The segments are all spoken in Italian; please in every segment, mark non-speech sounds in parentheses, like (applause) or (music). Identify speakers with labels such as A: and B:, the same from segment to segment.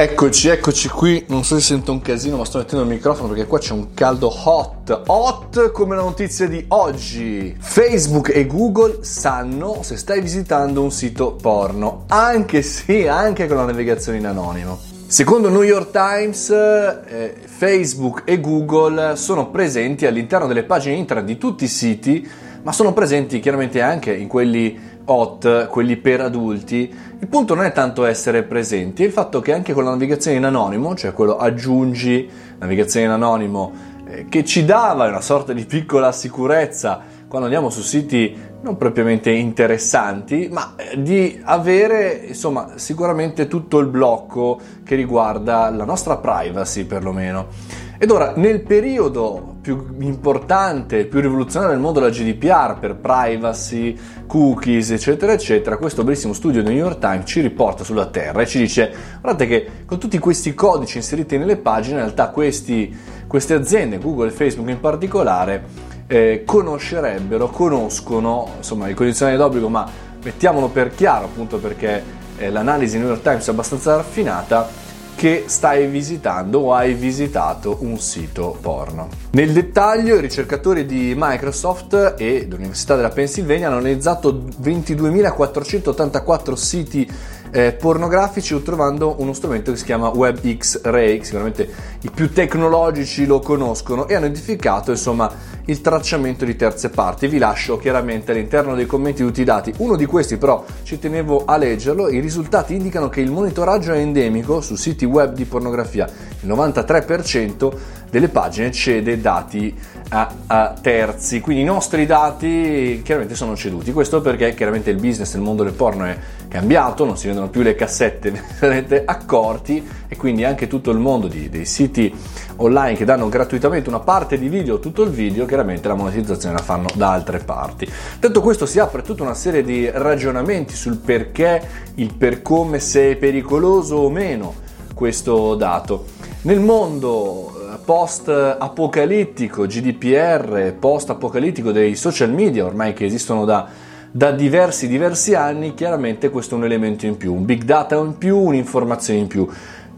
A: Eccoci, eccoci qui. Non so se sento un casino, ma sto mettendo il microfono perché qua c'è un caldo hot. Hot come la notizia di oggi. Facebook e Google sanno se stai visitando un sito porno. Anche sì, anche con la navigazione in anonimo. Secondo New York Times, eh, Facebook e Google sono presenti all'interno delle pagine internet di tutti i siti, ma sono presenti chiaramente anche in quelli hot, quelli per adulti, il punto non è tanto essere presenti, è il fatto che anche con la navigazione in anonimo, cioè quello aggiungi navigazione in anonimo, eh, che ci dava una sorta di piccola sicurezza quando andiamo su siti non propriamente interessanti, ma eh, di avere insomma sicuramente tutto il blocco che riguarda la nostra privacy perlomeno. Ed ora, nel periodo più importante, più rivoluzionario del mondo della GDPR per privacy, cookies, eccetera, eccetera, questo bellissimo studio del New York Times ci riporta sulla Terra e ci dice, guardate che con tutti questi codici inseriti nelle pagine, in realtà questi, queste aziende, Google e Facebook in particolare, eh, conoscerebbero, conoscono, insomma, il condizionale d'obbligo, ma mettiamolo per chiaro, appunto perché eh, l'analisi New York Times è abbastanza raffinata, che stai visitando o hai visitato un sito porno. Nel dettaglio i ricercatori di Microsoft e dell'Università della Pennsylvania hanno analizzato 22.484 siti eh, pornografici trovando uno strumento che si chiama WebX-Ray, sicuramente i più tecnologici lo conoscono e hanno identificato insomma il tracciamento di terze parti. Vi lascio chiaramente all'interno dei commenti tutti i dati. Uno di questi però ci tenevo a leggerlo, i risultati indicano che il monitoraggio è endemico su siti web di pornografia. Il 93% delle pagine cede dati a, a, terzi, quindi i nostri dati chiaramente sono ceduti. Questo perché chiaramente il business nel mondo del porno è cambiato, non si vendono più le cassette, (laughs) ne sarete accorti e quindi anche tutto il mondo di, dei siti online che danno gratuitamente una parte di video, tutto il video, chiaramente la monetizzazione la fanno da altre parti. Detto questo si apre tutta una serie di ragionamenti sul perché, il per come, se è pericoloso o meno questo dato. Nel mondo post-apocalittico, GDPR, post-apocalittico dei social media, ormai che esistono da, da, diversi, diversi anni, chiaramente questo è un elemento in più, un big data in più, un'informazione in più.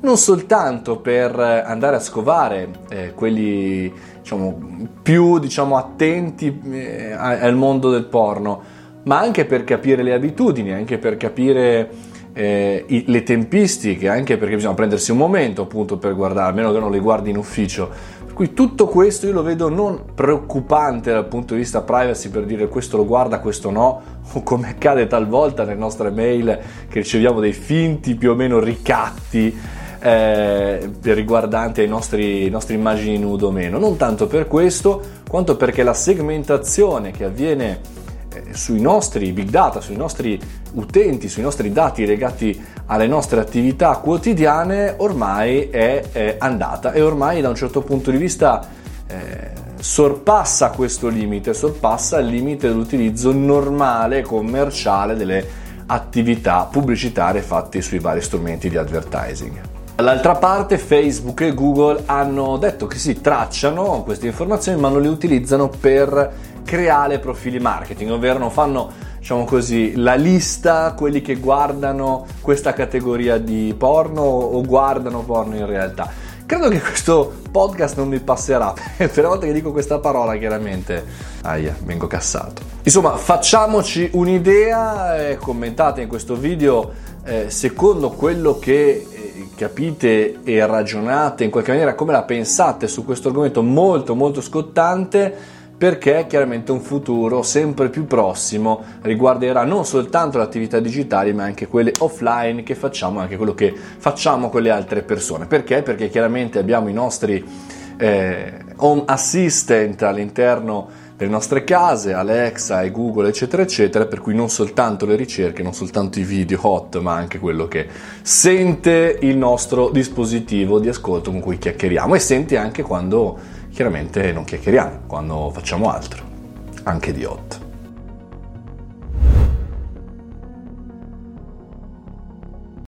A: Non soltanto per andare a scovare eh, quelli diciamo, più diciamo, attenti eh, al mondo del porno, ma anche per capire le abitudini, anche per capire eh, i, le tempistiche, anche perché bisogna prendersi un momento appunto per guardare, almeno che non le guardi in ufficio. Per cui tutto questo io lo vedo non preoccupante dal punto di vista privacy per dire questo lo guarda, questo no, (laughs) o come accade talvolta nelle nostre mail che riceviamo dei finti più o meno ricatti eh, riguardanti ai nostri, nostri immagini nudo o meno. Non tanto per questo, quanto perché la segmentazione che avviene sui nostri big data, sui nostri utenti, sui nostri dati legati alle nostre attività quotidiane ormai è, è andata e ormai da un certo punto di vista eh, sorpassa questo limite, sorpassa il limite dell'utilizzo normale commerciale delle attività pubblicitarie fatte sui vari strumenti di advertising. Dall'altra parte Facebook e Google hanno detto che si tracciano queste informazioni ma non le utilizzano per creare profili marketing, ovvero non fanno, diciamo così, la lista quelli che guardano questa categoria di porno o guardano porno in realtà. Credo che questo podcast non mi passerà, (laughs) per la volta che dico questa parola chiaramente, aia, vengo cassato. Insomma, facciamoci un'idea, commentate in questo video eh, secondo quello che capite e ragionate in qualche maniera, come la pensate su questo argomento molto molto scottante perché chiaramente un futuro sempre più prossimo riguarderà non soltanto le attività digitali ma anche quelle offline che facciamo, anche quello che facciamo con le altre persone. Perché? Perché chiaramente abbiamo i nostri eh, home assistant all'interno delle nostre case, Alexa e Google eccetera eccetera, per cui non soltanto le ricerche, non soltanto i video hot, ma anche quello che sente il nostro dispositivo di ascolto con cui chiacchieriamo e sente anche quando chiaramente non chiacchieriamo quando facciamo altro, anche di hot.